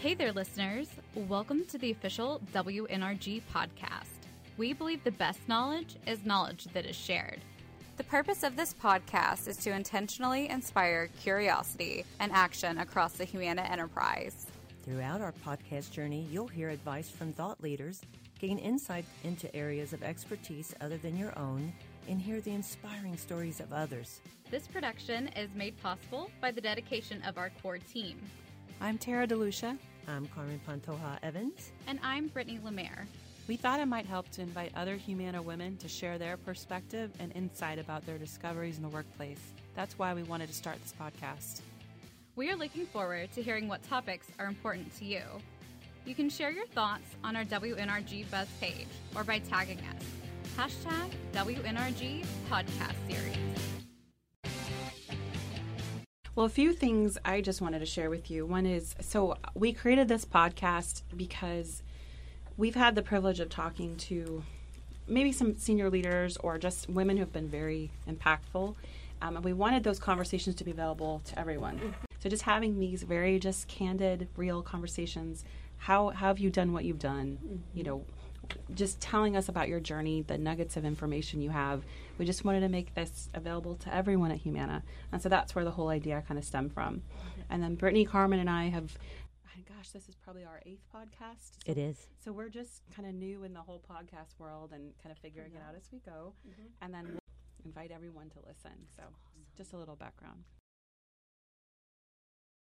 Hey there, listeners. Welcome to the official WNRG podcast. We believe the best knowledge is knowledge that is shared. The purpose of this podcast is to intentionally inspire curiosity and action across the Humana enterprise. Throughout our podcast journey, you'll hear advice from thought leaders, gain insight into areas of expertise other than your own, and hear the inspiring stories of others. This production is made possible by the dedication of our core team. I'm Tara DeLucia. I'm Carmen Pantoja Evans. And I'm Brittany Lemaire. We thought it might help to invite other Humana women to share their perspective and insight about their discoveries in the workplace. That's why we wanted to start this podcast. We are looking forward to hearing what topics are important to you. You can share your thoughts on our WNRG Buzz page or by tagging us. Hashtag WNRG Podcast Series. Well, a few things I just wanted to share with you. One is so we created this podcast because we've had the privilege of talking to maybe some senior leaders or just women who have been very impactful. Um, and we wanted those conversations to be available to everyone. So just having these very just candid, real conversations. How, how have you done what you've done? You know, just telling us about your journey, the nuggets of information you have. We just wanted to make this available to everyone at Humana. And so that's where the whole idea kind of stemmed from. And then Brittany, Carmen, and I have, gosh, this is probably our eighth podcast. So, it is. So we're just kind of new in the whole podcast world and kind of figuring it out as we go. Mm-hmm. And then we'll invite everyone to listen. So awesome. just a little background.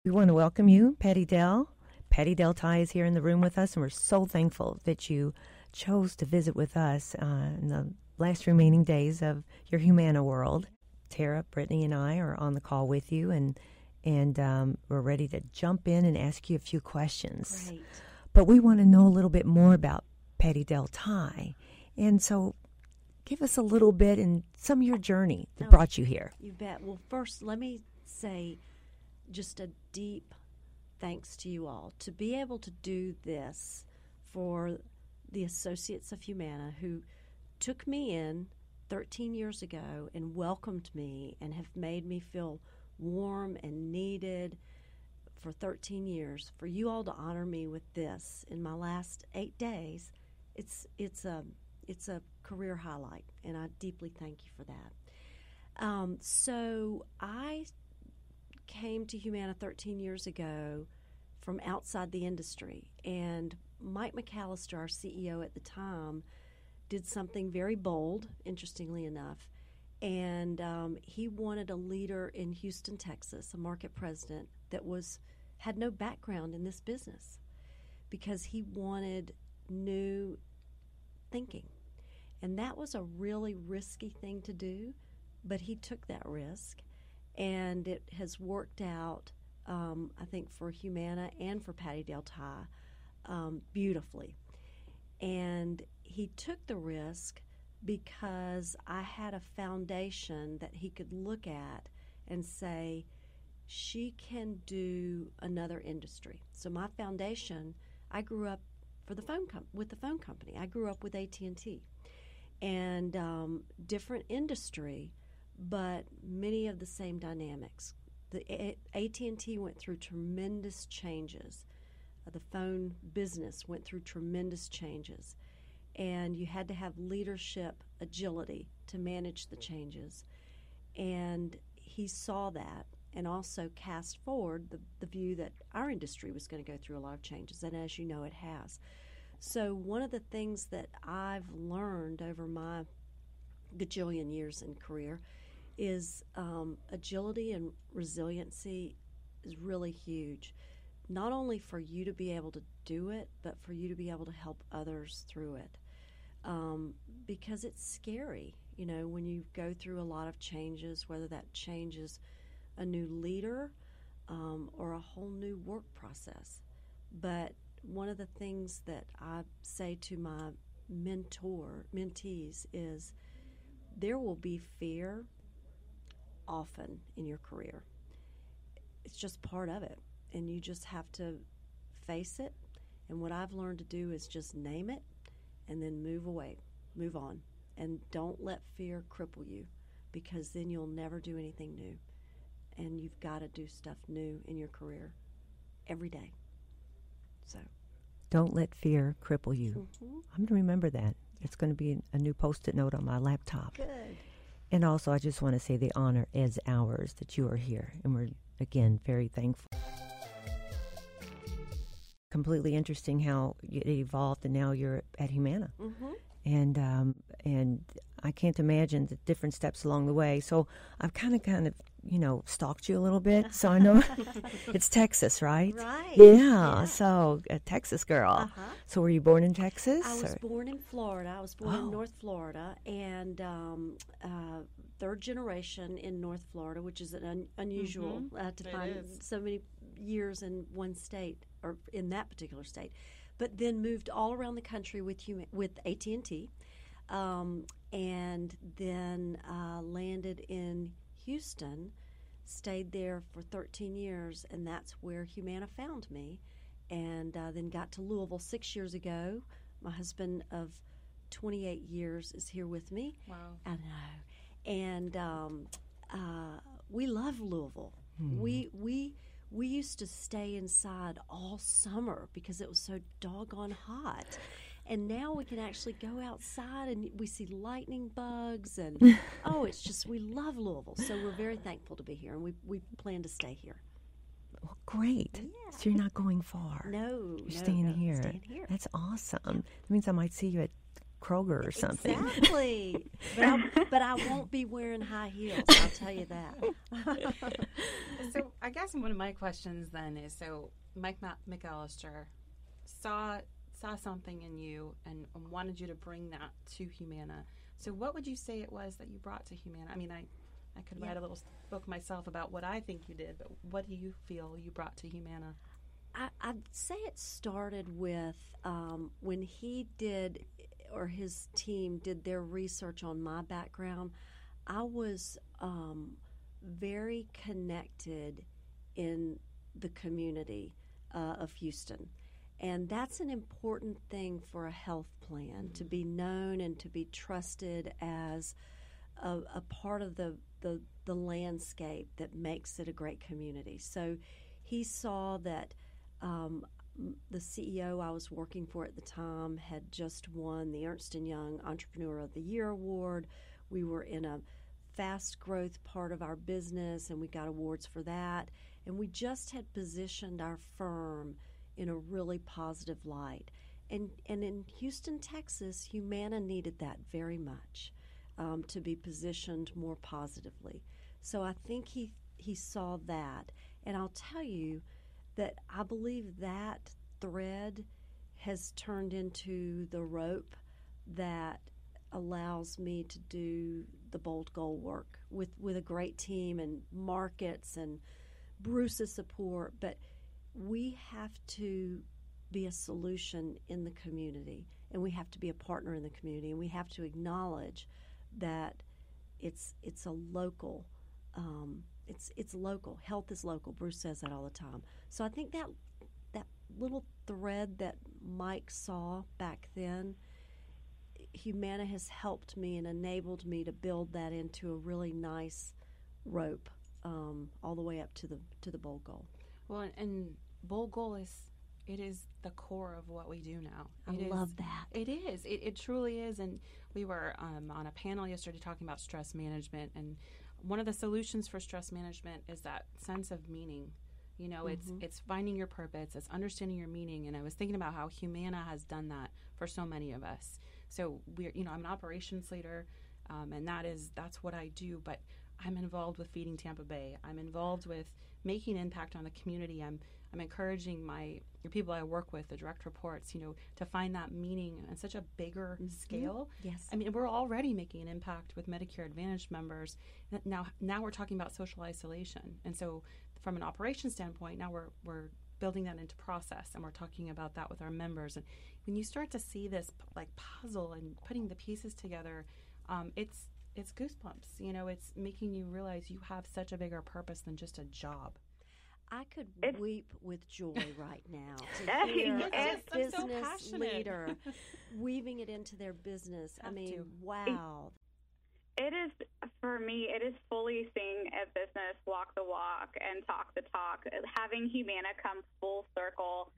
We want to welcome you, Pattie Dale. Pattie Dale Tye is here in the room with us, and we're so thankful that you chose to visit with us uh, in the last remaining days of your Humana world. Tara, Brittany, and I are on the call with you, and and um, we're ready to jump in and ask you a few questions. Great. But we want to know a little bit more about Pattie Dale Tye, and so give us a little bit in some of your journey that oh, brought you here. You bet. Well, first, let me say just a deep thanks to you all to be able to do this for the Associates of Humana who took me in 13 years ago and welcomed me and have made me feel warm and needed for 13 years. For you all to honor me with this in my last eight days, it's it's a it's a career highlight, and I deeply thank you for that. Um, so I came to Humana 13 years ago from outside the industry, and Mike McCallister, our CEO at the time, did something very bold, interestingly enough. And um, he wanted a leader in Houston, Texas, a market president that was had no background in this business because he wanted new thinking. And that was a really risky thing to do, but he took that risk. And it has worked out, um, I think, for Humana and for Pattie Dale Tye um, beautifully. And he took the risk because I had a foundation that he could look at and say, she can do another industry. So my foundation, I grew up for the phone com- with the phone company. I grew up with AT and T, and um, different industry, but many of the same dynamics. The AT and T went through tremendous changes. Uh, the phone business went through tremendous changes and you had to have leadership agility to manage the changes. And he saw that and also cast forward the, the view that our industry was going to go through a lot of changes, and as you know, it has. So, one of the things that I've learned over my gajillion years in career is um, agility and resiliency is really huge. Not only for you to be able to do it, but for you to be able to help others through it um, because it's scary. You know, when you go through a lot of changes, whether that changes a new leader um, or a whole new work process. But one of the things that I say to my mentor mentees is there will be fear often in your career. It's just part of it, and you just have to face it. And what I've learned to do is just name it and then move away, move on. And don't let fear cripple you because then you'll never do anything new. And you've got to do stuff new in your career every day. So Don't let fear cripple you. Mm-hmm. I'm going to remember that. It's going to be a new post it note on my laptop. good. And also, I just want to say the honor is ours that you are here. And we're, again, very thankful. Completely interesting how it evolved, and now you're at Humana. Mm-hmm. And, um, and I can't imagine the different steps along the way. So I've kind of, kind of, you know, stalked you a little bit. So I know it's Texas, right? Right. Yeah. Yeah. So a Texas girl. Uh-huh. So were you born in Texas? I was or- born in Florida. I was born Oh. in North Florida, and um, uh, third generation in North Florida, which is an un- unusual uh, to It find is. so many years in one state or in that particular state. But then moved all around the country with hum- with AT and T, um, and then uh, landed in Houston. Stayed there for 13 years, and that's where Humana found me. And uh, then got to Louisville six years ago. My husband of 28 years is here with me. Wow. I know, and um, uh, we love Louisville. We we we used to stay inside all summer because it was so doggone hot. And now we can actually go outside and we see lightning bugs and oh, it's just we love Louisville. So we're very thankful to be here and we, we plan to stay here. Well, great. So you're not going far. No, You're no, staying no, here. Staying here. That's awesome. That means I might see you at Kroger or something. Exactly. but, I, but I won't be wearing high heels, I'll tell you that. so I guess one of my questions then is so Mike Ma- McCallister saw saw something in you and wanted you to bring that to Humana. So what would you say it was that you brought to Humana? I mean, I I could write a little book myself about what I think you did, but what do you feel you brought to Humana? I, I'd say it started with um, when he did, or his team did their research on my background. I was um, very connected in the community uh, of Houston. And that's an important thing for a health plan to be known and to be trusted as a, a part of the, the, the landscape that makes it a great community. So he saw that um, the CEO I was working for at the time had just won the Ernst & Young Entrepreneur of the Year award. We were in a fast growth part of our business and we got awards for that. And we just had positioned our firm in a really positive light. And, and in Houston, Texas, Humana needed that very much um, to be positioned more positively. So I think he, he saw that. And I'll tell you that I believe that thread has turned into the rope that allows me to do the bold goal work with, with a great team and markets and Bruce's support. But we have to be a solution in the community and we have to be a partner in the community and we have to acknowledge that it's it's a local um, it's it's local health is local bruce says that all the time so i think that that little thread that mike saw back then humana has helped me and enabled me to build that into a really nice rope um, all the way up to the to the bold goal Well, and, Bold Goal is it is the core of what we do now. I It is- love that. It is. It, it truly is. And we were um, on a panel yesterday talking about stress management, and one of the solutions for stress management is that sense of meaning. You know, it's it's finding your purpose, it's understanding your meaning. And I was thinking about how Humana has done that for so many of us. So we're, you know, I'm an operations leader, um, and that is that's what I do. But I'm involved with feeding Tampa Bay. I'm involved with making impact on the community. I'm I'm encouraging my the people I work with, the direct reports, you know, to find that meaning on such a bigger scale. Yes. I mean, we're already making an impact with Medicare Advantage members. Now, now we're talking about social isolation, and so from an operations standpoint, now we're we're building that into process, and we're talking about that with our members. And when you start to see this like puzzle and putting the pieces together, um, it's it's goosebumps. You know, it's making you realize you have such a bigger purpose than just a job. I could It's- weep with joy right now to hear yes, a so business passionate. leader weaving it into their business. I mean, to. wow. It is for me. It is fully seeing a business walk the walk and talk the talk. Having Humana come full circle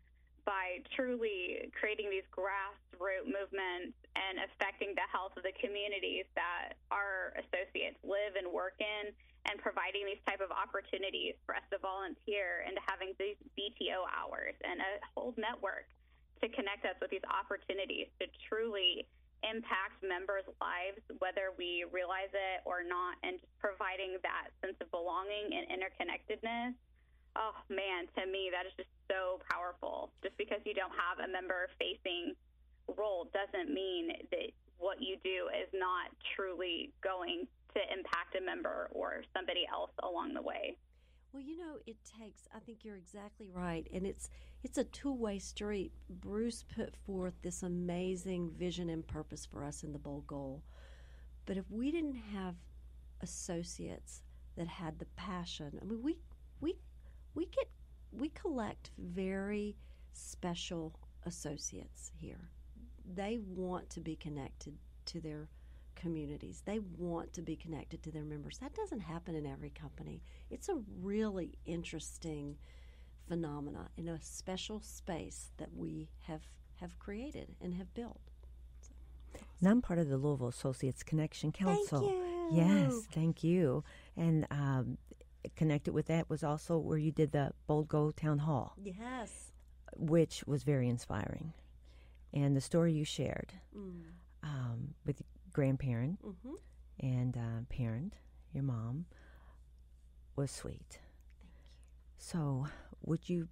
by truly creating these grassroots movements and affecting the health of the communities that our associates live and work in and providing these type of opportunities for us to volunteer and to having these BTO hours and a whole network to connect us with these opportunities to truly impact members' lives, whether we realize it or not, and just providing that sense of belonging and interconnectedness. Oh man, to me, that is just so powerful. Just because you don't have a member facing role doesn't mean that what you do is not truly going to impact a member or somebody else along the way. Well, you know, it takes. I think you're exactly right, and it's it's a two way street. Bruce put forth this amazing vision and purpose for us in the Bold Goal, but if we didn't have associates that had the passion, I mean, we we we get we collect very special associates here. They want to be connected to their communities. They want to be connected to their members. That doesn't happen in every company. It's a really interesting phenomena in a special space that we have have created and have built. And I'm part of the Louisville Associates Connection Council. Thank you. Yes, thank you. And um, connected with that was also where you did the Bold Goal Town Hall, Yes. which was very inspiring. And the story you shared Mm. um, with grandparent hmm and uh, parent, your mom, was sweet. So, would you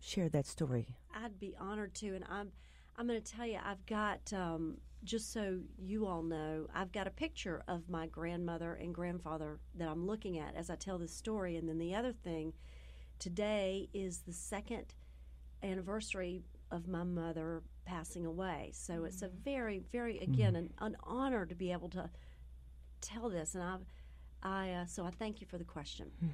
share that story? I'd be honored to, and I'm I'm going to tell you, I've got um, just so you all know, I've got a picture of my grandmother and grandfather that I'm looking at as I tell this story, and then the other thing, today is the second anniversary of my mother passing away, so it's a mm. very, very again mm. an, an honor to be able to tell this, and I, I uh, so I thank you for the question. Hmm.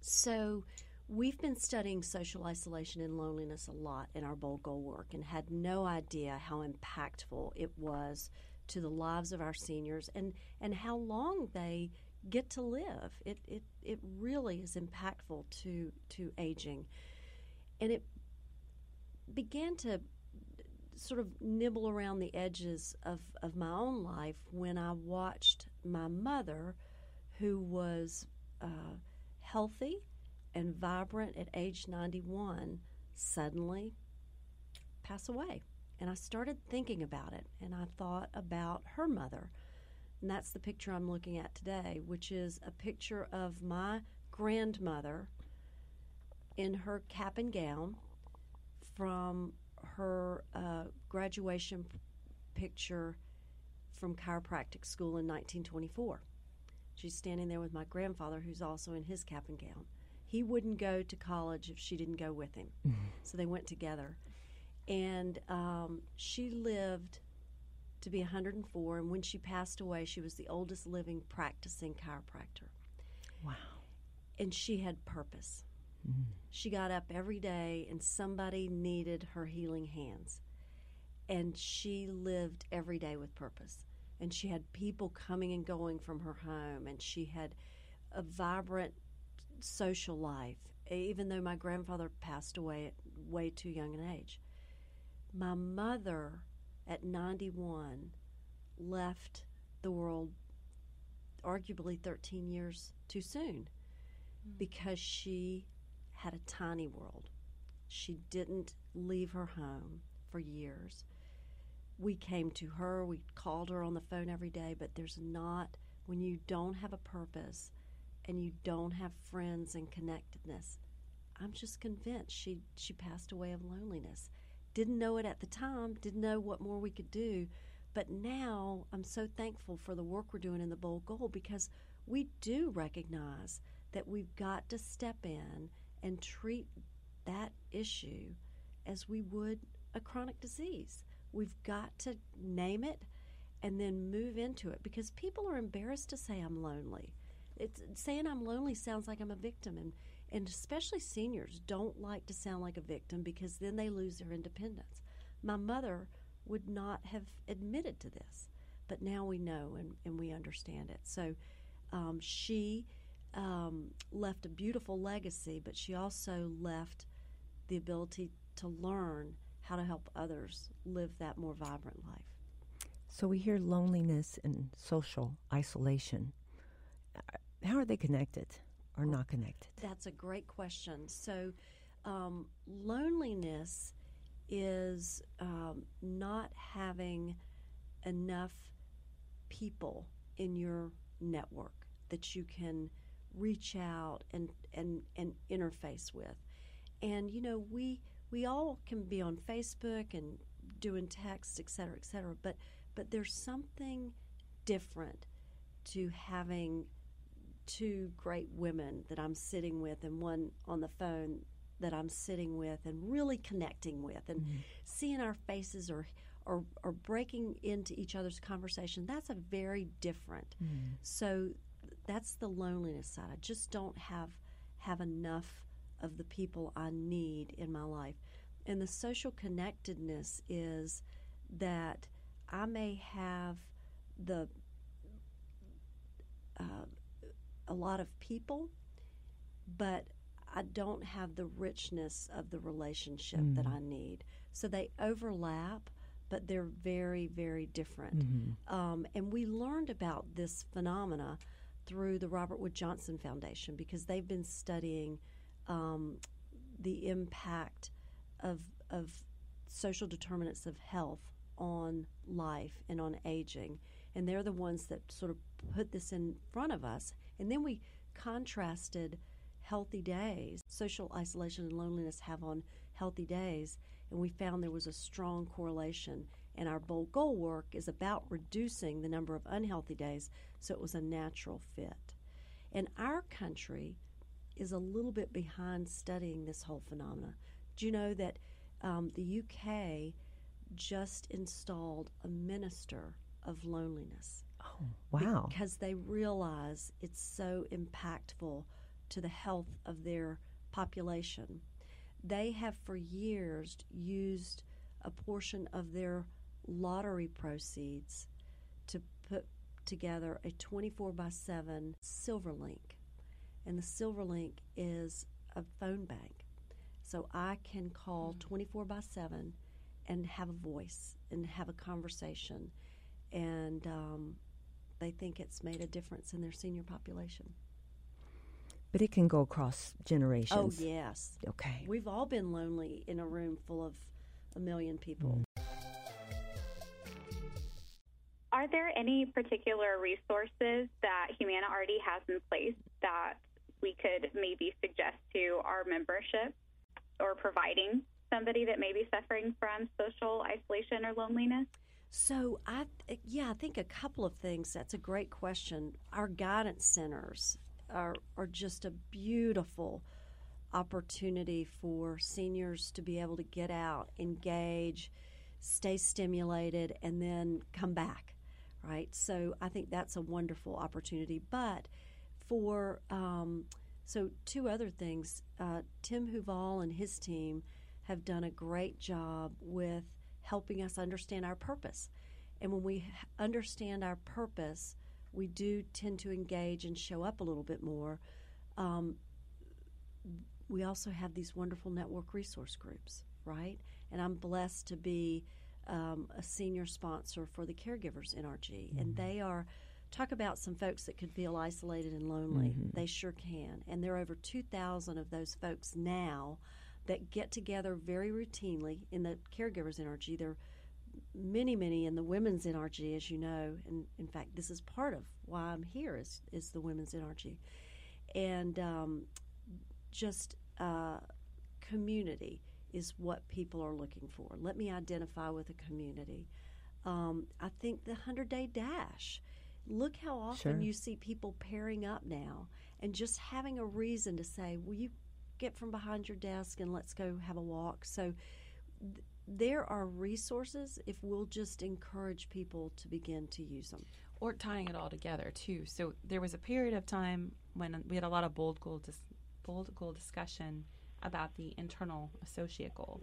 So, we've been studying social isolation and loneliness a lot in our Bold Goal work and had no idea how impactful it was to the lives of our seniors and, and how long they get to live. It, it, it really is impactful to, to aging. And it began to sort of nibble around the edges of, of my own life when I watched my mother, who was uh, healthy and vibrant at age 91, suddenly pass away. And I started thinking about it, and I thought about her mother. And that's the picture I'm looking at today, which is a picture of my grandmother in her cap and gown from her uh, graduation picture from chiropractic school in 1924. She's standing there with my grandfather, who's also in his cap and gown. He wouldn't go to college if she didn't go with him, so they went together. And um, she lived to be 104, and when she passed away, she was the oldest living practicing chiropractor. Wow. And she had purpose. She got up every day, and somebody needed her healing hands. And she lived every day with purpose. And she had people coming and going from her home, and she had a vibrant social life, even though my grandfather passed away at way too young an age. My mother, at 91, left the world arguably 13 years too soon hmm. because she had a tiny world. She didn't leave her home for years. We came to her, we called her on the phone every day, but there's not, when you don't have a purpose and you don't have friends and connectedness, I'm just convinced she, she passed away of loneliness. Didn't know it at the time, didn't know what more we could do, but now I'm so thankful for the work we're doing in the Bold Goal because we do recognize that we've got to step in and treat that issue as we would a chronic disease. We've got to name it and then move into it because people are embarrassed to say I'm lonely. It's saying I'm lonely sounds like I'm a victim and and especially seniors don't like to sound like a victim because then they lose their independence. My mother would not have admitted to this, but now we know and, and we understand it. So um, she um, left a beautiful legacy, but she also left the ability to learn how to help others live that more vibrant life. So we hear loneliness and social isolation. How are they connected or not connected? That's a great question. So, um, loneliness is um, not having enough people in your network that you can reach out and, and, and interface with. And you know, we we all can be on Facebook and doing texts, et cetera, et cetera. But but there's something different to having two great women that I'm sitting with and one on the phone that I'm sitting with and really connecting with and mm-hmm. seeing our faces or, or or breaking into each other's conversation. That's a very different. Mm. So that's the loneliness side. I just don't have have enough of the people I need in my life. And the social connectedness is that I may have the uh, a lot of people, but I don't have the richness of the relationship that I need. So they overlap, but they're very, very different. Um, and we learned about this phenomena through the Robert Wood Johnson Foundation because they've been studying um, the impact of of social determinants of health on life and on aging, and they're the ones that sort of put this in front of us. And then we contrasted healthy days, social isolation and loneliness have on healthy days, and we found there was a strong correlation. And our bold goal work is about reducing the number of unhealthy days, so it was a natural fit. And our country is a little bit behind studying this whole phenomena. Do you know that um, the UK just installed a minister of loneliness? Oh, wow. Because they realize it's so impactful to the health of their population. They have for years used a portion of their lottery proceeds to put together a 24 by 7 silver link. And the silver link is a phone bank. So i can call 24 by 7 and have a voice and have a conversation. And um, they think it's made a difference in their senior population. But it can go across generations. oh yes. Okay. we've all been lonely in a room full of a million people Are there any particular resources that Humana already has in place that we could maybe suggest to our membership or providing somebody that may be suffering from social isolation or loneliness? So I, yeah, I think a couple of things. That's a great question. Our guidance centers are are just a beautiful opportunity for seniors to be able to get out, engage, stay stimulated, and then come back. Right. So I think that's a wonderful opportunity. But for um, so two other things, uh, Tim Huval and his team have done a great job with helping us understand our purpose. And when we understand our purpose, we do tend to engage and show up a little bit more. Um, we also have these wonderful network resource groups, right? And I'm blessed to be um, a senior sponsor for the Caregivers NRG, and they are talk about some folks that could feel isolated and lonely. They sure can, and there are over 2,000 of those folks now that get together very routinely in the Caregivers NRG. There are many, many in the Women's NRG, as you know, and in fact, this is part of why I'm here is is the Women's NRG, and um, just uh, community is what people are looking for. Let me identify with a community. Um, I think the 100 Day Dash. Look how often Sure. you see people pairing up now and just having a reason to say, Will you get from behind your desk and let's go have a walk? So th- there are resources if we'll just encourage people to begin to use them. or tying it all together too. So there was a period of time when we had a lot of bold goal dis- bold goal discussion about the internal associate goal,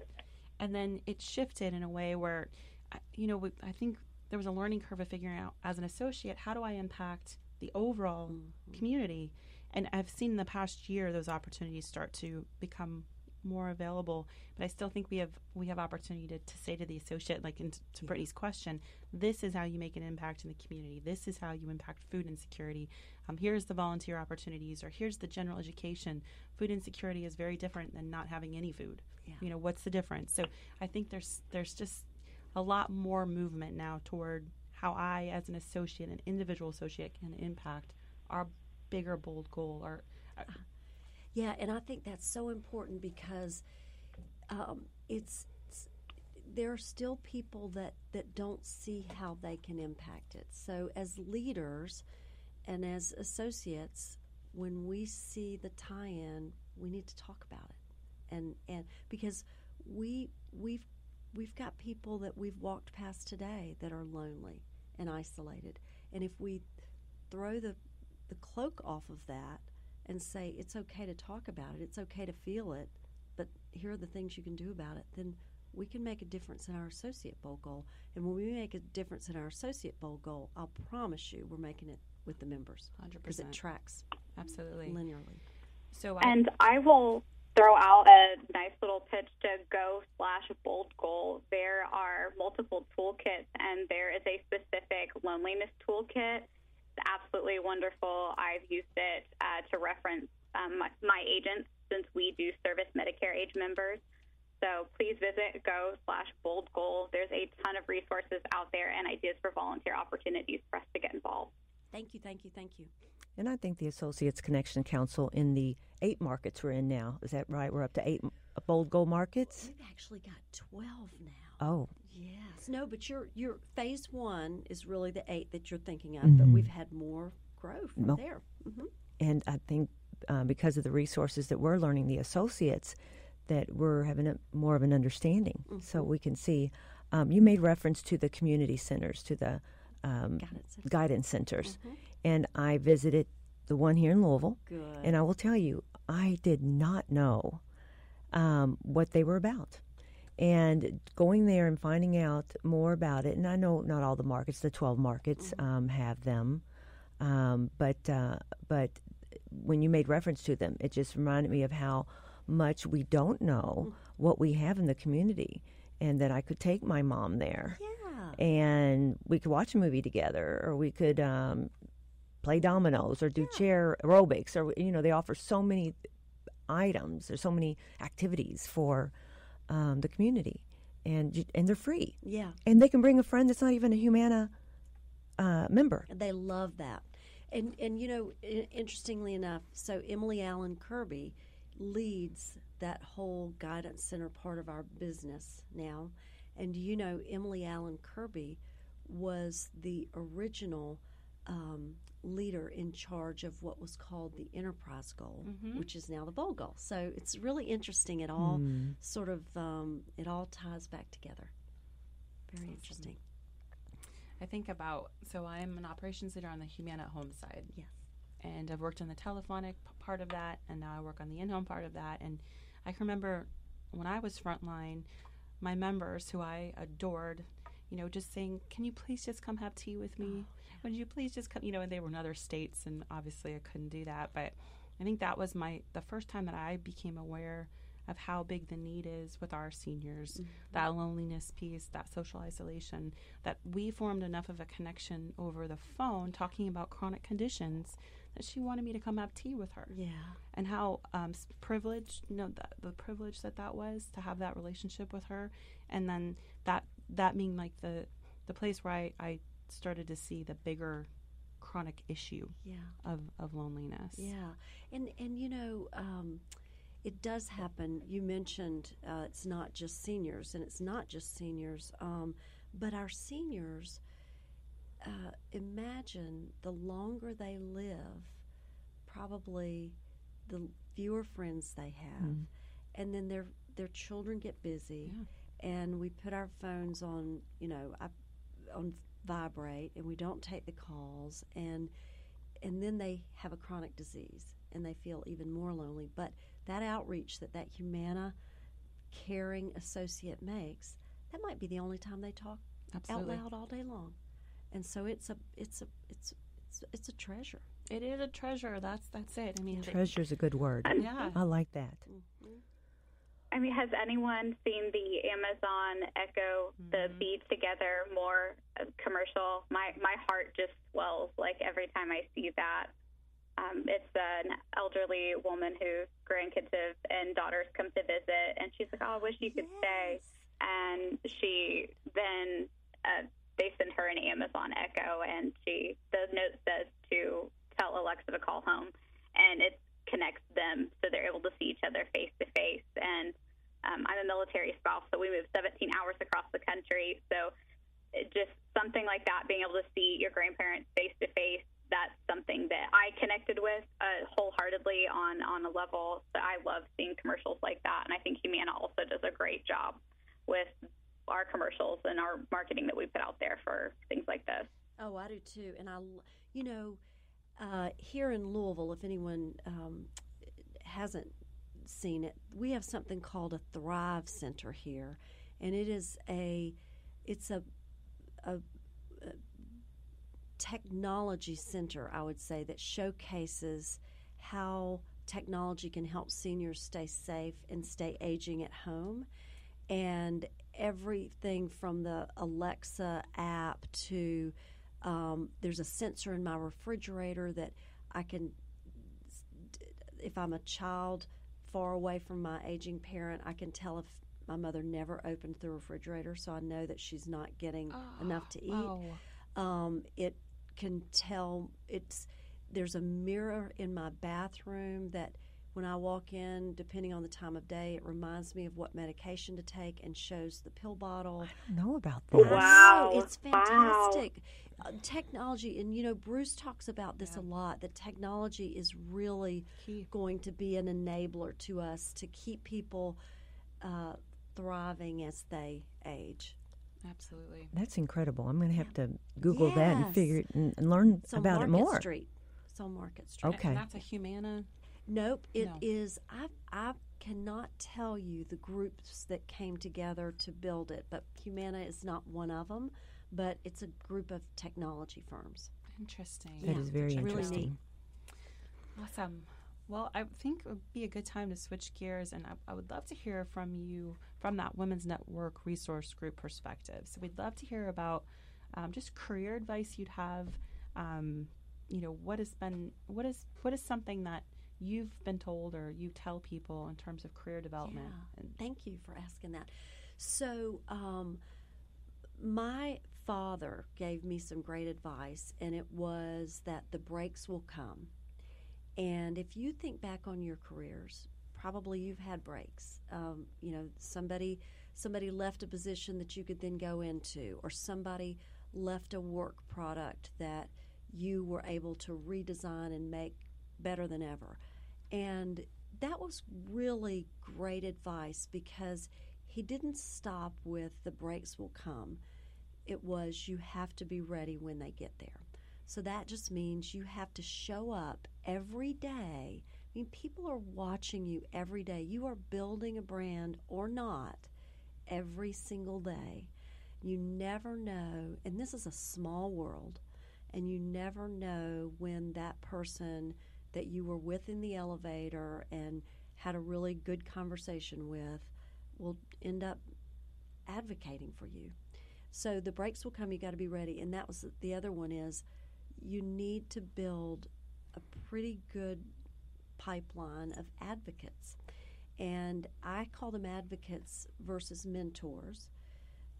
and then it shifted in a way where, I- you know, I think there was a learning curve of figuring out as an associate how do I impact the overall mm-hmm. community, and I've seen in the past year those opportunities start to become more available. But I still think we have we have opportunity to, to say to the associate, like in, to Brittany's question, this is how you make an impact in the community. This is how you impact food insecurity. Um, here's the volunteer opportunities, or here's the general education. Food insecurity is very different than not having any food. Yeah. You know, what's the difference? So I think there's there's just a lot more movement now toward how I, as an associate, an individual associate, can impact our bigger, bold goal. or our Yeah, and I think that's so important because um, it's, it's there are still people that that don't see how they can impact it. So as leaders and as associates, when we see the tie-in, we need to talk about it, and and because we we've we've got people that we've walked past today that are lonely and isolated, and if we throw the the cloak off of that and say it's okay to talk about it, it's okay to feel it, but here are the things you can do about it, then we can make a difference in our associate bold goal. And when we make a difference in our associate bold goal, I'll promise you we're making it with the members because it tracks Absolutely. linearly. So I, And I will throw out a nice little pitch to go slash bold goal. There are multiple toolkits, and there is a specific loneliness toolkit. It's absolutely wonderful. I've used it uh, to reference um, my, my agents since we do service Medicare age members. So please visit go slash bold goal. There's a ton of resources out there and ideas for volunteer opportunities for us to get involved. Thank you, thank you, thank you. And I think the Associates Connection Council in the eight markets we're in now, is that right? We're up to eight m- bold goal markets? We've actually got 12 now. Oh, Yes. No, but your your phase one is really the eight that you're thinking of, but we've had more growth from No. there. hmm and I think uh, because of the resources that we're learning, the associates, that we're having a, more of an understanding, so we can see. Um, you made reference to the community centers, to the um, Guidance centers. guidance centers, and I visited the one here in Louisville. Good. And I will tell you, I did not know um, what they were about. And going there and finding out more about it, and I know not all the markets, the 12 markets um, have them, um, but, uh, but when you made reference to them, it just reminded me of how much we don't know what we have in the community, and that I could take my mom there Yeah. And we could watch a movie together, or we could um, play dominoes, or do chair aerobics, or you know, they offer so many items. There's so many activities for um, the community, and and they're free, Yeah. and they can bring a friend that's not even a Humana uh, member. They love that. And and you know, interestingly enough, so Emily Allen Kirby leads that whole guidance center part of our business now. And you know, Emily Allen Kirby was the original um, leader in charge of what was called the enterprise goal, which is now the bold goal. So it's really interesting. It all sort of um, it all ties back together. Very interesting. I think about so I am an operations leader on the Humana at home side. Yes. And I've worked on the telephonic p- part of that, and now I work on the in-home part of that. And I can remember when I was frontline, my members who I adored, you know, just saying, "Can you please just come have tea with me? Oh, Would you please just come?" You know, and they were in other states, and obviously I couldn't do that. But I think that was my the first time that I became aware of how big the need is with our seniors, mm-hmm. that loneliness piece, that social isolation, that we formed enough of a connection over the phone talking about chronic conditions that she wanted me to come have tea with her. Yeah. And how um, privileged, you know, the, the privilege that that was to have that relationship with her. And then that, that being like the, the place where I, I started to see the bigger chronic issue Yeah. of, of loneliness. Yeah, and and you know, um, it does happen. You mentioned uh, it's not just seniors, and it's not just seniors, um, but our seniors. Uh, imagine the longer they live, probably the fewer friends they have, and then their their children get busy, and we put our phones on, you know, I, on vibrate, and we don't take the calls, and and then they have a chronic disease and they feel even more lonely. But that outreach that that Humana caring associate makes, that might be the only time they talk Absolutely. out loud all day long. And so it's a it's a it's it's, it's a treasure. It is a treasure. That's that's it. I mean, they- Treasure's a good word. yeah. I like that. I mean, has anyone seen the Amazon Echo, mm-hmm. the Be Together More uh, commercial? My my heart just swells like every time I see that. Um, it's an elderly woman whose grandkids have, and daughters come to visit, and she's like, "Oh, I wish you could yes. stay." And she then uh, they send her an Amazon Echo, and she the note says to tell Alexa to call home, and it connects them so they're able to see each other face to face. And um, I'm a military spouse, so we moved 17 hours across the country. So just something like that, being able to see your grandparents face to face, that's something that I connected with uh, wholeheartedly on on a level. that I love seeing commercials like that, and I think Humana also does a great job with our commercials and our marketing that we put out there for things like this. Oh, I do too, and I, you know, uh, here in Louisville, if anyone um, hasn't seen it, we have something called a Thrive Center here, and it is a it's a, a, a technology center, I would say, that showcases how technology can help seniors stay safe and stay aging at home. And everything from the Alexa app to um, there's a sensor in my refrigerator that I can, if I'm a child far away from my aging parent, I can tell if my mother never opened the refrigerator, so I know that she's not getting oh, enough to eat. Oh. Um, it can tell it's there's a mirror in my bathroom that when I walk in, depending on the time of day, it reminds me of what medication to take and shows the pill bottle. I don't know about that. Wow. It's fantastic. Wow. Uh, technology, and you know, Bruce talks about this yeah. a lot that technology is really Key. going to be an enabler to us to keep people uh, thriving as they age. Absolutely. That's incredible. I'm going to have to Google yes. that and figure it and, and learn about Market it more. Street. It's on Market Street. Okay. And that's a Humana Nope, it no. is. I I cannot tell you the groups that came together to build it, but Humana is not one of them. But it's a group of technology firms. Interesting. That yeah. is very interesting. Really awesome. Well, I think it would be a good time to switch gears, and I, I, would love to hear from you from that Women's Network resource group perspective. So we'd love to hear about um, just career advice you'd have. Um, you know, what has been what is what is something that you've been told or you tell people in terms of career development? Yeah. Thank you for asking that. So, um, my father gave me some great advice, and it was that the breaks will come. And if you think back on your careers, probably you've had breaks. Um, you know, somebody somebody left a position that you could then go into, or somebody left a work product that you were able to redesign and make better than ever. And that was really great advice because he didn't stop with the breaks will come. It was you have to be ready when they get there. So that just means you have to show up every day. I mean, people are watching you every day. You are building a brand or not every single day. You never know, and this is a small world, and you never know when that person that you were with in the elevator and had a really good conversation with will end up advocating for you. So the breaks will come, you got to be ready. And that was the other one is you need to build a pretty good pipeline of advocates. And I call them advocates versus mentors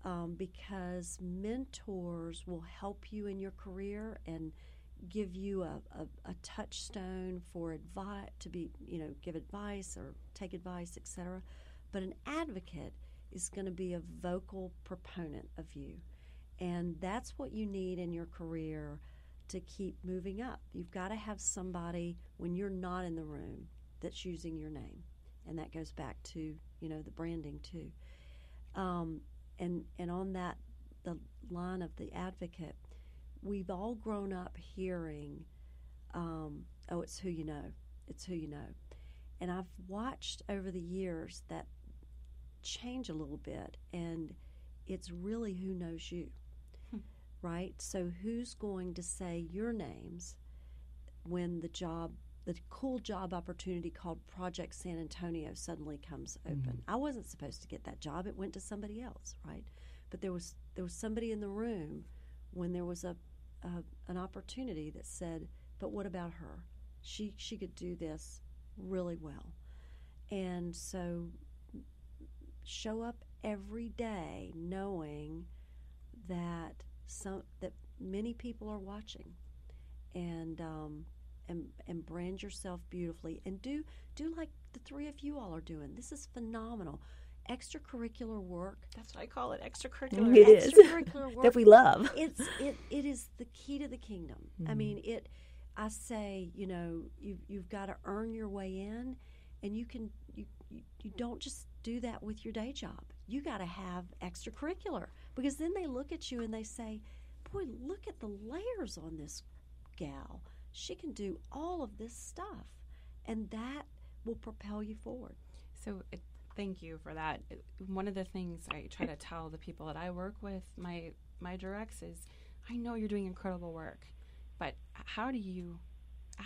um, because mentors will help you in your career and give you a, a, a touchstone for advice to be you know give advice or take advice etc but an advocate is going to be a vocal proponent of you. And that's what you need in your career to keep moving up. You've got to have somebody when you're not in the room that's using your name. And that goes back to you know the branding too. Um, and and on that the line of the advocate we've all grown up hearing, um, oh, it's who you know, it's who you know. And I've watched over the years that change a little bit, and it's really who knows you, hmm. right? So, who's going to say your names when the job the cool job opportunity called Project San Antonio suddenly comes open. I wasn't supposed to get that job; it went to somebody else, right? But there was there was somebody in the room when there was a, a an opportunity that said, "But what about her? She she could do this really well." And so show up every day knowing that some that many people are watching and um, and and brand yourself beautifully and do do like the three of you all are doing this is phenomenal extracurricular work That's what I call it extracurricular. It is. extracurricular work that we love. it's it, it is the key to the kingdom. I mm-hmm. mean it. I say you know you you've got to earn your way in, and you can you you, you don't just do that with your day job. You got to have extracurricular because then they look at you and they say, "Boy, look at the layers on this gal. She can do all of this stuff," and that will propel you forward. So it, thank you for that. One of the things I try to tell the people that I work with, my my directs, is I know you're doing incredible work, but how do you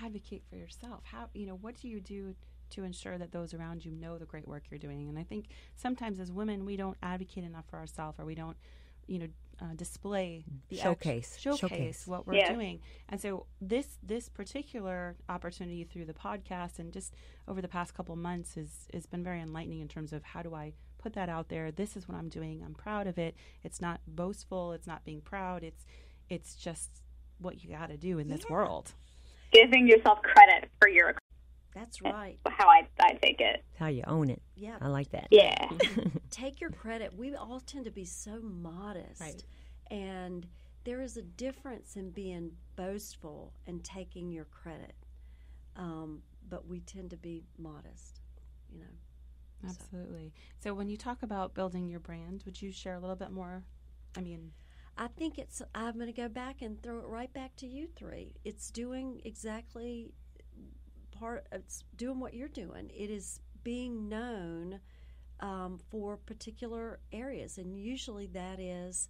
advocate for yourself? How you know what do you do to ensure that those around you know the great work you're doing? And I think sometimes as women we don't advocate enough for ourselves, or we don't, you know. Uh, display the act- Showcase. showcase Showcase. what we're Yes. doing and so this this particular opportunity through the podcast and just over the past couple months has has been very enlightening in terms of how do I put that out there. This is what I'm doing. I'm proud of it. It's not boastful. It's not being proud. It's it's just what you got to do in this world. Giving yourself credit for your That's right. how I, I take it. How you own it. Yeah. I like that. Yeah. take your credit. We all tend to be so modest. Right. And there is a difference in being boastful and taking your credit. Um, but we tend to be modest, you know. Absolutely. So when you talk about building your brand, would you share a little bit more? I mean, I think it's, I'm going to go back and throw it right back to you three. It's doing exactly part, it's doing what you're doing. It is being known um, for particular areas. And usually that is,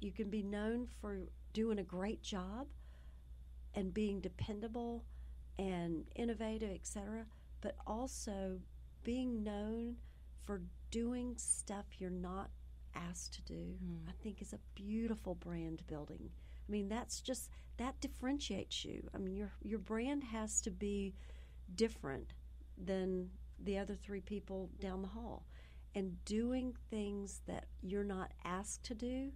you can be known for doing a great job and being dependable and innovative, etc., but also being known for doing stuff you're not asked to do, I think is a beautiful brand building. I mean, that's just that differentiates you. I mean, your your brand has to be different than the other three people down the hall. And doing things that you're not asked to do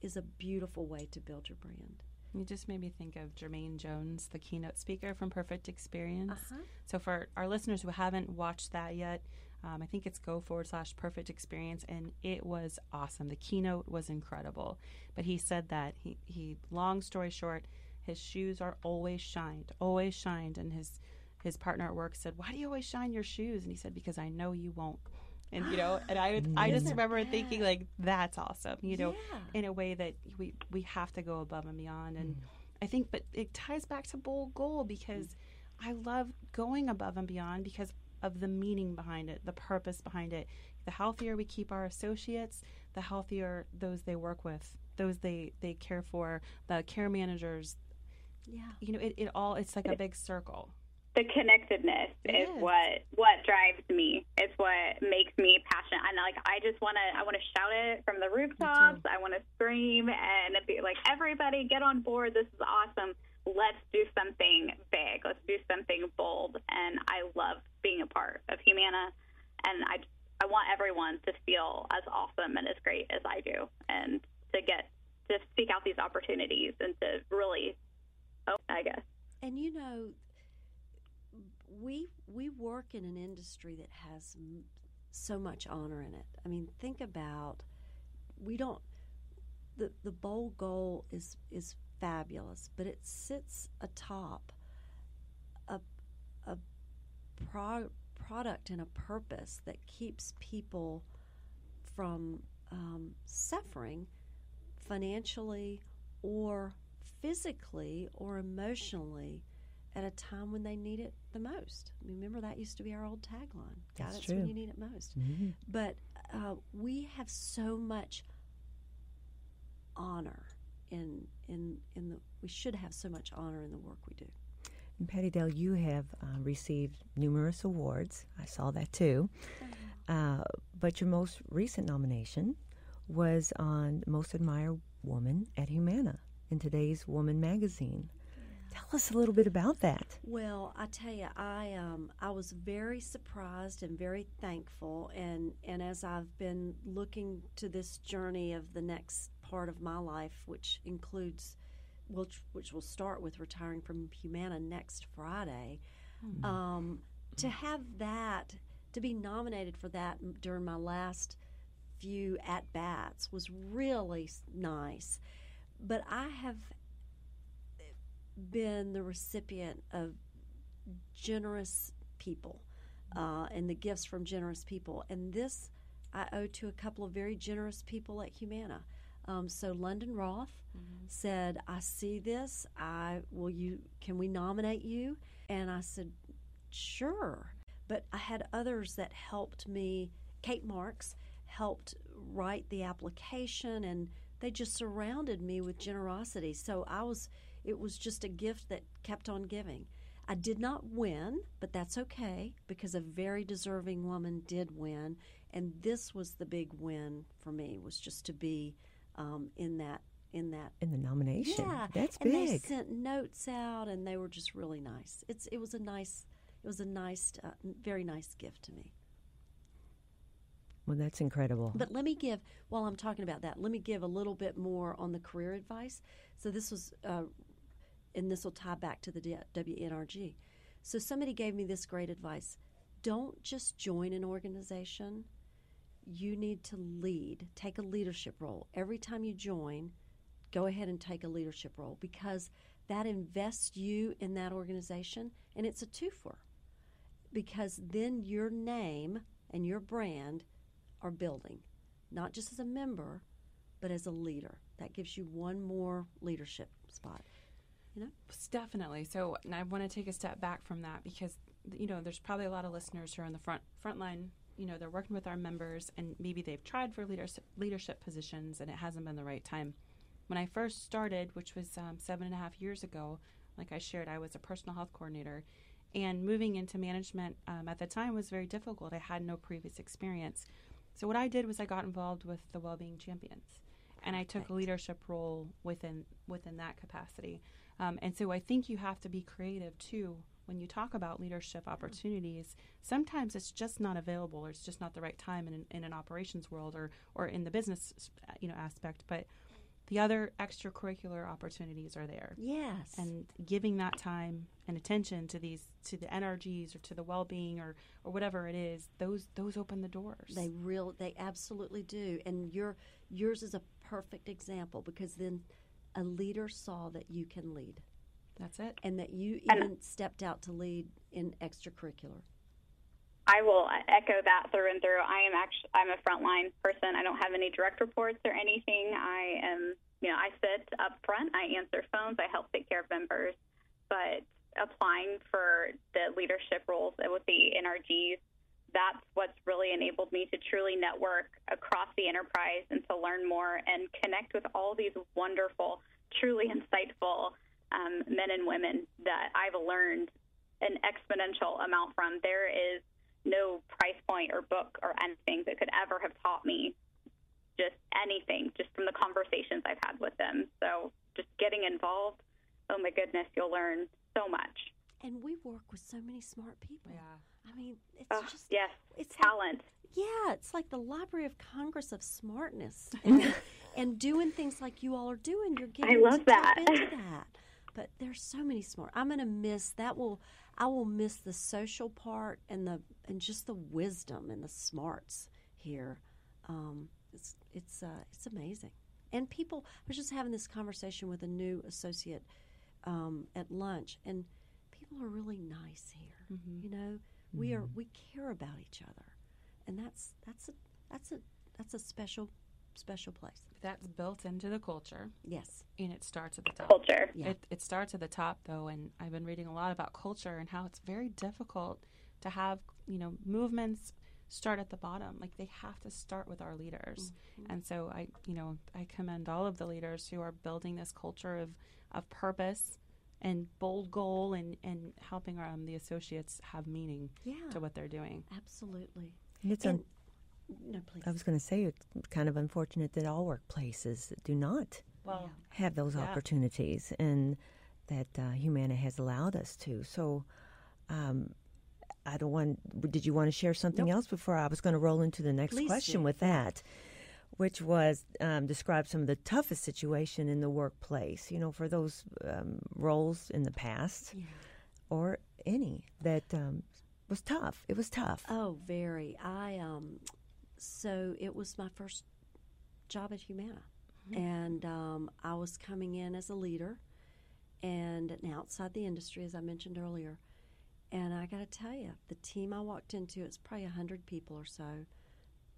is a beautiful way to build your brand. you just made me think of Jermaine Jones, the keynote speaker from Perfect Experience. Uh-huh. So for our listeners who haven't watched that yet, um, I think it's go forward slash perfect experience, and it was awesome. The keynote was incredible. But he said that he, he long story short, his shoes are always shined, always shined, and his his partner at work said, "Why do you always shine your shoes?" And he said, "Because I know you won't." And you know, and I I just remember thinking like that's awesome, you know, Yeah. in a way that we we have to go above and beyond, and mm. I think, but it ties back to bold goal because mm. I love going above and beyond because of the meaning behind it, the purpose behind it. The healthier we keep our associates, the healthier those they work with, those they they care for, the care managers. Yeah. You know, it, it all it's like a big circle. the connectedness is is. what what drives me. It's what makes me passionate. And like I just want to I want to shout it from the rooftops. I want to scream and be like everybody get on board. This is awesome. Let's do something big. Let's do something bold. And I love being a part of Humana. And I I want everyone to feel as awesome and as great as I do, and to get to seek out these opportunities and to really, oh, I guess. And you know, we we work in an industry that has m- so much honor in it. I mean, think about we don't the the bold goal is is fabulous, but it sits atop a a pro, product and a purpose that keeps people from um, suffering financially or physically or emotionally at a time when they need it the most. Remember that used to be our old tagline. God, That's it's when you need it most. Mm-hmm. But uh, we have so much honor in in in the. We should have so much honor in the work we do. And Pattie Dale, you have uh, received numerous awards. I saw that too. Uh, but your most recent nomination was on Most Admired Woman at Humana in today's Woman magazine. Tell us a little bit about that. Well, I tell you, I um, I was very surprised and very thankful, and and as I've been looking to this journey of the next part of my life, which includes, which which will start with retiring from Humana next Friday, um, to have that, to be nominated for that during my last few at bats was really nice. But I have been the recipient of generous people uh, and the gifts from generous people. And this I owe to a couple of very generous people at Humana. Um, so London Roth said, "I see this. I will you. Can we nominate you?" And I said, "Sure." But I had others that helped me. Kate Marks helped write the application, and they just surrounded me with generosity. So I was. It was just a gift that kept on giving. I did not win, but that's okay because a very deserving woman did win, and this was the big win for me. Was just to be um, in that in that In the nomination. yeah, That's and they sent notes out, and they were just really nice. It's it was a nice it was a nice uh, very nice gift to me. Well, that's incredible. But let me give while I'm talking about that, let me give a little bit more on the career advice. So this was, uh, and this will tie back to the WNRG. So somebody gave me this great advice: don't just join an organization. You need to lead, take a leadership role every time you join. Go ahead and take a leadership role because that invests you in that organization, and it's a twofer. Because then your name and your brand are building, not just as a member, but as a leader. That gives you one more leadership spot. You know? Definitely. So and I want to take a step back from that because you know there's probably a lot of listeners who are on the front front line. You know they're working with our members and maybe they've tried for leadership leadership positions and it hasn't been the right time. When I first started, which was um, seven and a half years ago, like I shared, I was a personal health coordinator, and moving into management um, at the time was very difficult. I had no previous experience. So what I did was I got involved with the Wellbeing Champions, and I took a leadership role within within that capacity. Um, and so I think you have to be creative too when you talk about leadership opportunities. Sometimes it's just not available, or it's just not the right time in an, in an operations world, or or in the business you know aspect. But the other extracurricular opportunities are there Yes. and giving that time and attention to these to the NRGs or to the well-being or or whatever it is those those open the doors they real they absolutely do. And your yours is a perfect example because then a leader saw that you can lead that's it and that you even stepped out to lead in extracurricular. I will echo that through and through. I am actually I'm a frontline person. I don't have any direct reports or anything. I am, you know, I sit up front. I answer phones. I help take care of members. But applying for the leadership roles with the NRGs, that's what's really enabled me to truly network across the enterprise and to learn more and connect with all these wonderful, truly insightful um, men and women that I've learned an exponential amount from. There is no price point or book or anything that could ever have taught me just anything just from the conversations I've had with them. So just getting involved, oh my goodness, you'll learn so much. And we work with so many smart people. yeah I mean, it's Oh, just yes, it's like- talent. Yeah, it's like the Library of Congress of smartness, and, and doing things like you all are doing. You're getting I love to that. tap into that. But there's so many smart. I'm gonna miss that. Will I will miss the social part and the and just the wisdom and the smarts here. Um, it's it's uh, it's amazing. And people, I was just having this conversation with a new associate um, at lunch, and people are really nice here. You know, we are we care about each other, and that's that's a that's a that's a special special place. that's built into the culture Yes. and it starts at the top Culture. Yeah. it, it starts at the top though and i've been reading a lot about culture and how it's very difficult to have you know movements start at the bottom like they have to start with our leaders and so i you know i commend all of the leaders who are building this culture of of purpose and bold goal and and helping um, the associates have meaning Yeah. to what they're doing. Absolutely. It's And- un- No, please. I was going to say it's kind of unfortunate that all workplaces do not Well, have those Yeah. opportunities, and that uh, Humana has allowed us to. So, um, I don't want. Did you want to share something Nope. else before I was going to roll into the next Please question do. with that, which was um, describe some of the toughest situation in the workplace. You know, for those um, roles in the past, Yeah. or any that um, was tough. It was tough. Oh, very. I um, so it was my first job at Humana, and um, I was coming in as a leader, and and outside the industry, as I mentioned earlier. And I got to tell you, the team I walked into, it's probably hundred people or so.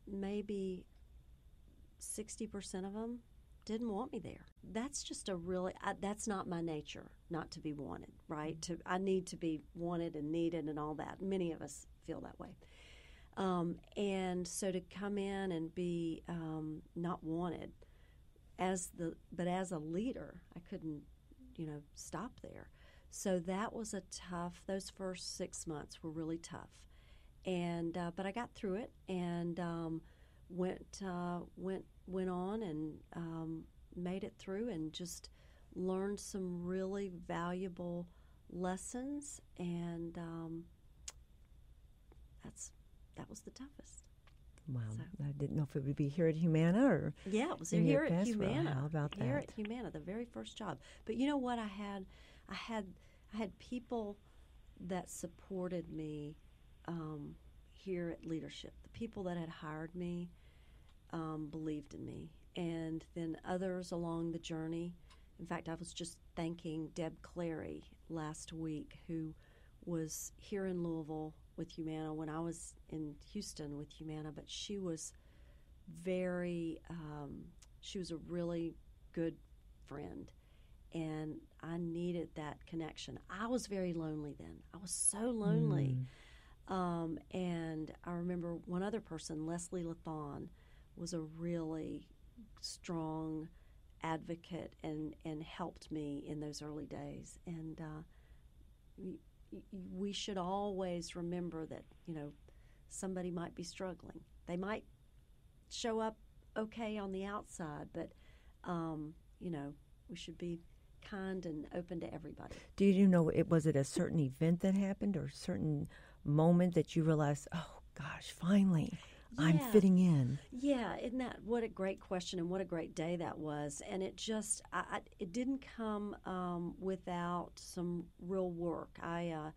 Maybe sixty percent of them didn't want me there. That's just a really I, that's not my nature, not to be wanted, right? To I need to be wanted and needed and all that. Many of us feel that way. Um, and so to come in and be um, not wanted as the but as a leader, I couldn't, you know, stop there. So that was a tough. Those first six months were really tough, and uh, but I got through it and um, went uh, went went on and um, made it through and just learned some really valuable lessons and um, that's that was the toughest. Wow, so- I didn't know if it would be here at Humana or Yeah, it was here at. Humana. How about here that? at Humana, the very first job. But you know what? I had, I had, I had people that supported me um, here at leadership. The people that had hired me um, believed in me, and then others along the journey. In fact, I was just thanking Deb Clary last week, who was here in Louisville with Humana when I was in Houston with Humana, but she was very um, she was a really good friend and i needed that connection. I was very lonely then. I was so lonely. Um, and i remember one other person leslie lathon was a really strong advocate and, and helped me in those early days. And uh, we should always remember that you know somebody might be struggling they might show up okay on the outside, but um, you know we should be kind and open to everybody. Do you know it was it a certain event that happened or a certain moment that you realized, oh gosh, finally I'm fitting in? Yeah, isn't that what a great question and what a great day that was? And it just I, I, it didn't come um, without some real work. I uh,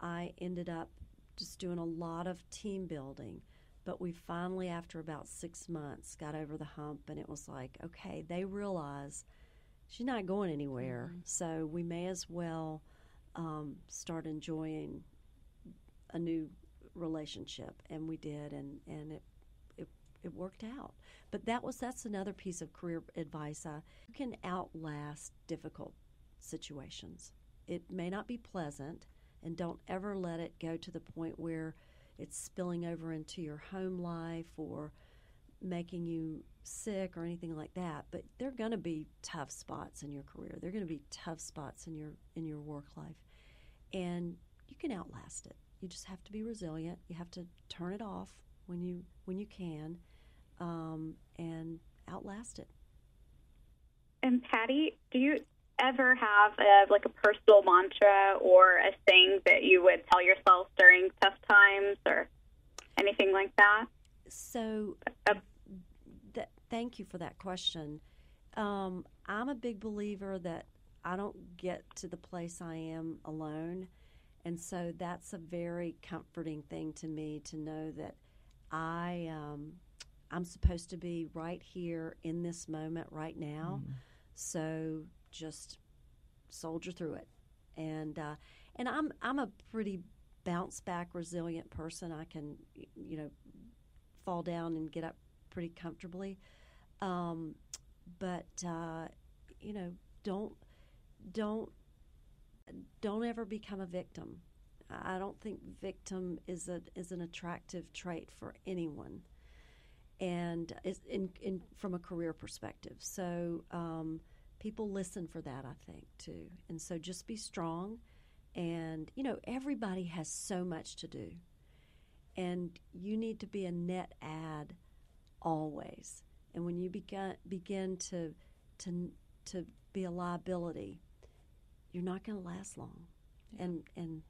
I ended up just doing a lot of team building. But we finally, after about six months, got over the hump, and it was like, okay, they realize she's not going anywhere, so we may as well um, start enjoying a new relationship, and we did, and and it it, it worked out. But that was that's another piece of career advice. Uh, you can outlast difficult situations. It may not be pleasant, and don't ever let it go to the point where it's spilling over into your home life or making you sick or anything like that. But there are going to be tough spots in your career. There are going to be tough spots in your in your work life, and you can outlast it. You just have to be resilient. You have to turn it off when you when you can, um, and outlast it. And Pattie, do you ever have a, like a personal mantra or a thing that you would tell yourself during tough times or anything like that? So, Uh, th- thank you for that question. Um, I'm a big believer that I don't get to the place I am alone. And so that's a very comforting thing to me to know that I, um, I'm supposed to be right here in this moment right now. So just soldier through it. And, uh, and I'm, I'm a pretty bounce back, resilient person. I can, you know, fall down and get up pretty comfortably. Um, but uh, you know, don't don't don't ever become a victim. I don't think victim is a is an attractive trait for anyone, and in, in from a career perspective. So um, people listen for that, I think, too. And so just be strong. And, you know, everybody has so much to do. And you need to be a net ad always. And when you begin, begin to, to, to be a liability, you're not going to last long. And, and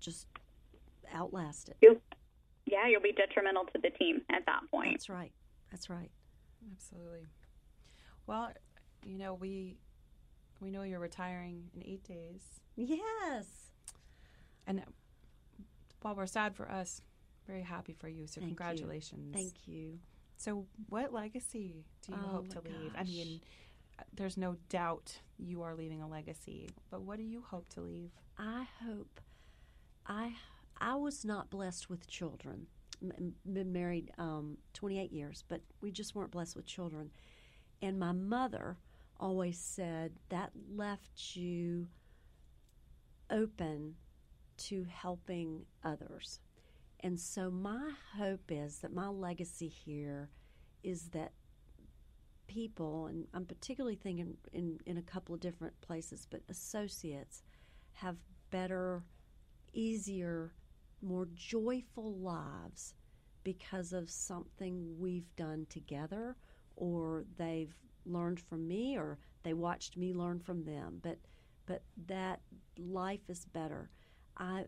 just outlast it. You, yeah, you'll be detrimental to the team at that point. That's right. That's right. Absolutely. Well, you know, we we know you're retiring in 8 days. Yes. And while we're sad for us, very happy for you. So Thank you. congratulations. Thank you. So, what legacy do you Oh hope my to leave? I mean, there's no doubt you are leaving a legacy, but what do you hope to leave? I hope I I was not blessed with children. M- been married um, 28 years, but we just weren't blessed with children. And my mother always said that left you open to helping others. And so my hope is that my legacy here is that people, and I'm particularly thinking in, in a couple of different places, but associates have better, easier, more joyful lives because of something we've done together or they've learned from me or they watched me learn from them. But but that life is better. I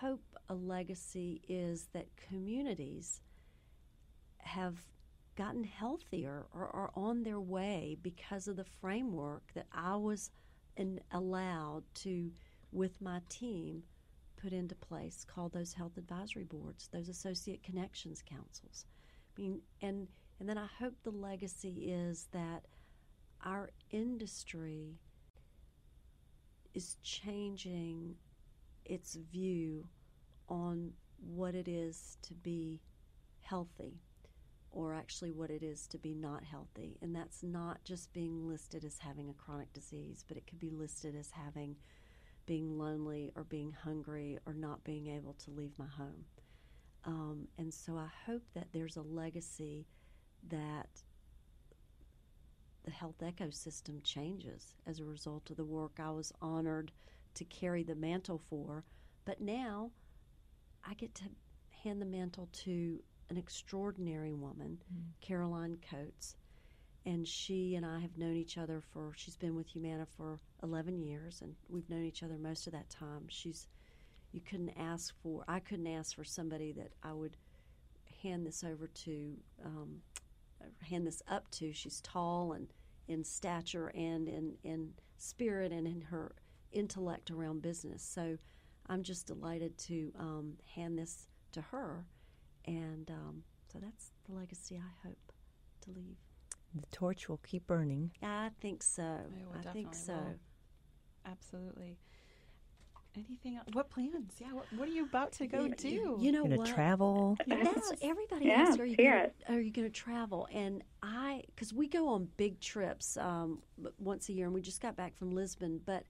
hope a legacy is that communities have gotten healthier or are on their way because of the framework that I was in, allowed to, with my team, put into place called those health advisory boards, those associate connections councils. I mean, and and then I hope the legacy is that our industry is changing its view on what it is to be healthy or actually what it is to be not healthy. And that's not just being listed as having a chronic disease, but it could be listed as having being lonely or being hungry or not being able to leave my home. Um, and so I hope that there's a legacy that the health ecosystem changes as a result of the work I was honored to carry the mantle for. But now I get to hand the mantle to an extraordinary woman, Caroline Coates. And she and I have known each other for, she's been with Humana for 11 years, and we've known each other most of that time. She's, you couldn't ask for, I couldn't ask for somebody that I would hand this over to, um, hand this up to. She's tall and in stature and in, in spirit and in her intellect around business. So I'm just delighted to um, hand this to her. And um, so that's the legacy I hope to leave. The torch will keep burning. I think so. I think so. will. Absolutely. Anything else? What plans? Yeah, what, what are you about to go You- do? You know Gonna what? travel. That's everybody Yeah, asks. Are you gonna, are you going to travel? And I, because we go on big trips um, once a year, and we just got back from Lisbon. But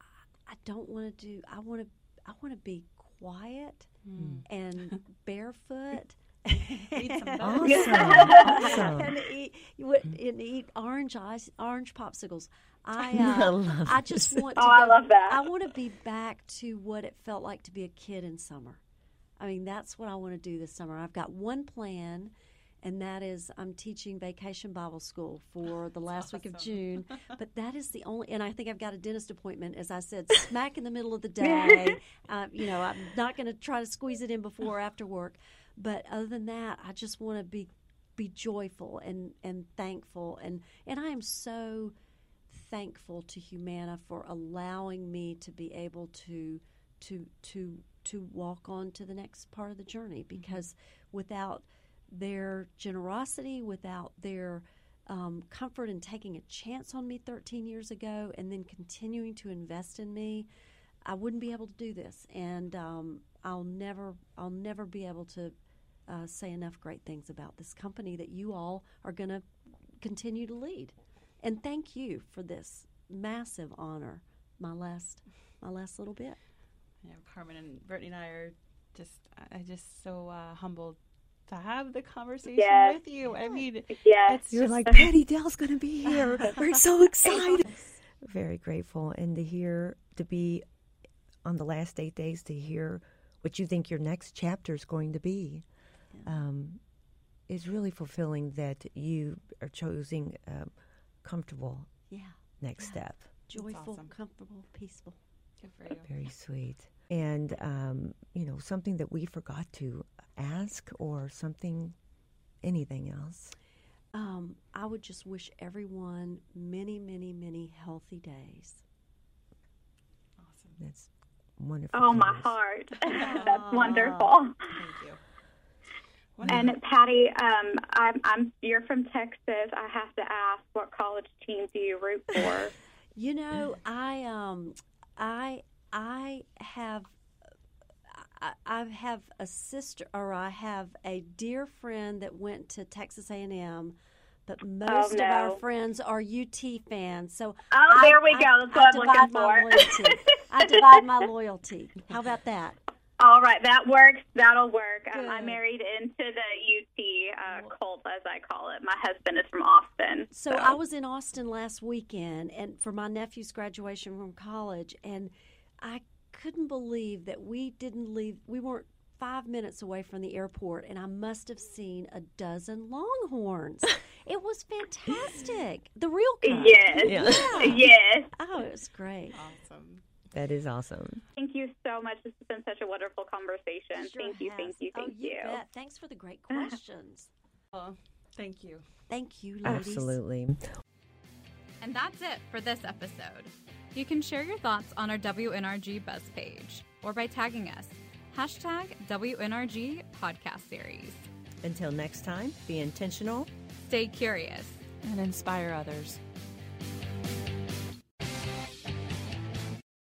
I, I don't want to do. I want to. I want to be quiet Hmm. and barefoot. Read some books. Awesome. awesome. and eat what- and eat orange ice, orange popsicles. I I uh, love I just want. To Oh, I love that. I want to be back to what it felt like to be a kid in summer. I mean, that's what I want to do this summer. I've got one plan, and that is I'm teaching Vacation Bible School for the last week of June. But that is the only, and I think I've got a dentist appointment, as I said, smack in the middle of the day. uh, you know, I'm not going to try to squeeze it in before or after work. But other than that, I just want to be be joyful and and thankful and and I am so thankful to Humana for allowing me to be able to to to to walk on to the next part of the journey because without their generosity, without their um, comfort in taking a chance on me 13 years ago and then continuing to invest in me, I wouldn't be able to do this. And um, I'll never, I'll never be able to uh, say enough great things about this company that you all are going to continue to lead. And thank you for this massive honor. My last, my last little bit. know, Carmen and Brittany and I are just, I just so uh, humbled to have the conversation Yes. with you. I mean, Yes. it's You're like, Pattie Dale's going to be here. We're so excited. Very grateful. And to hear, to be on the last eight days, to hear what you think your next chapter is going to be um, is really fulfilling that you are choosing a comfortable Yeah. next step. Joyful, awesome. comfortable, peaceful. good for you. Very sweet. And, um, you know, something that we forgot to ask or something, anything else. Um, I would just wish everyone many, many, many healthy days. Awesome. That's wonderful. Oh, my heart. That's wonderful. Thank you. And Pattie, um, I'm, I'm you're from Texas. I have to ask, what college team do you root for? You know, I um, I I have. I, I have a sister, or I have a dear friend that went to Texas A and M, but most of our friends are UT fans. So Oh, I- there we I- go. That's I what I'm looking for. loyalty. I divide my loyalty. How about that? All right, that works. That'll work. Um, I married into the UT uh, cult, as I call it. My husband is from Austin. So I was in Austin last weekend, and for my nephew's graduation from college, and I couldn't believe that we didn't leave. We weren't five minutes away from the airport, and I must have seen a dozen Longhorns. it was fantastic. The real kind. Yes. Yeah. Yes. Oh, it was great. Awesome. That is awesome. Thank you so much. This has been such a wonderful conversation. Sure thank you, thank you, oh, thank you. you. Bet. Thanks for the great uh-huh. questions. Well, thank you. Thank you, ladies. Absolutely. And that's it for this episode. You can share your thoughts on our WNRG Buzz page or by tagging us. Hashtag WNRG Podcast Series. Until next time, be intentional. Stay curious. And inspire others.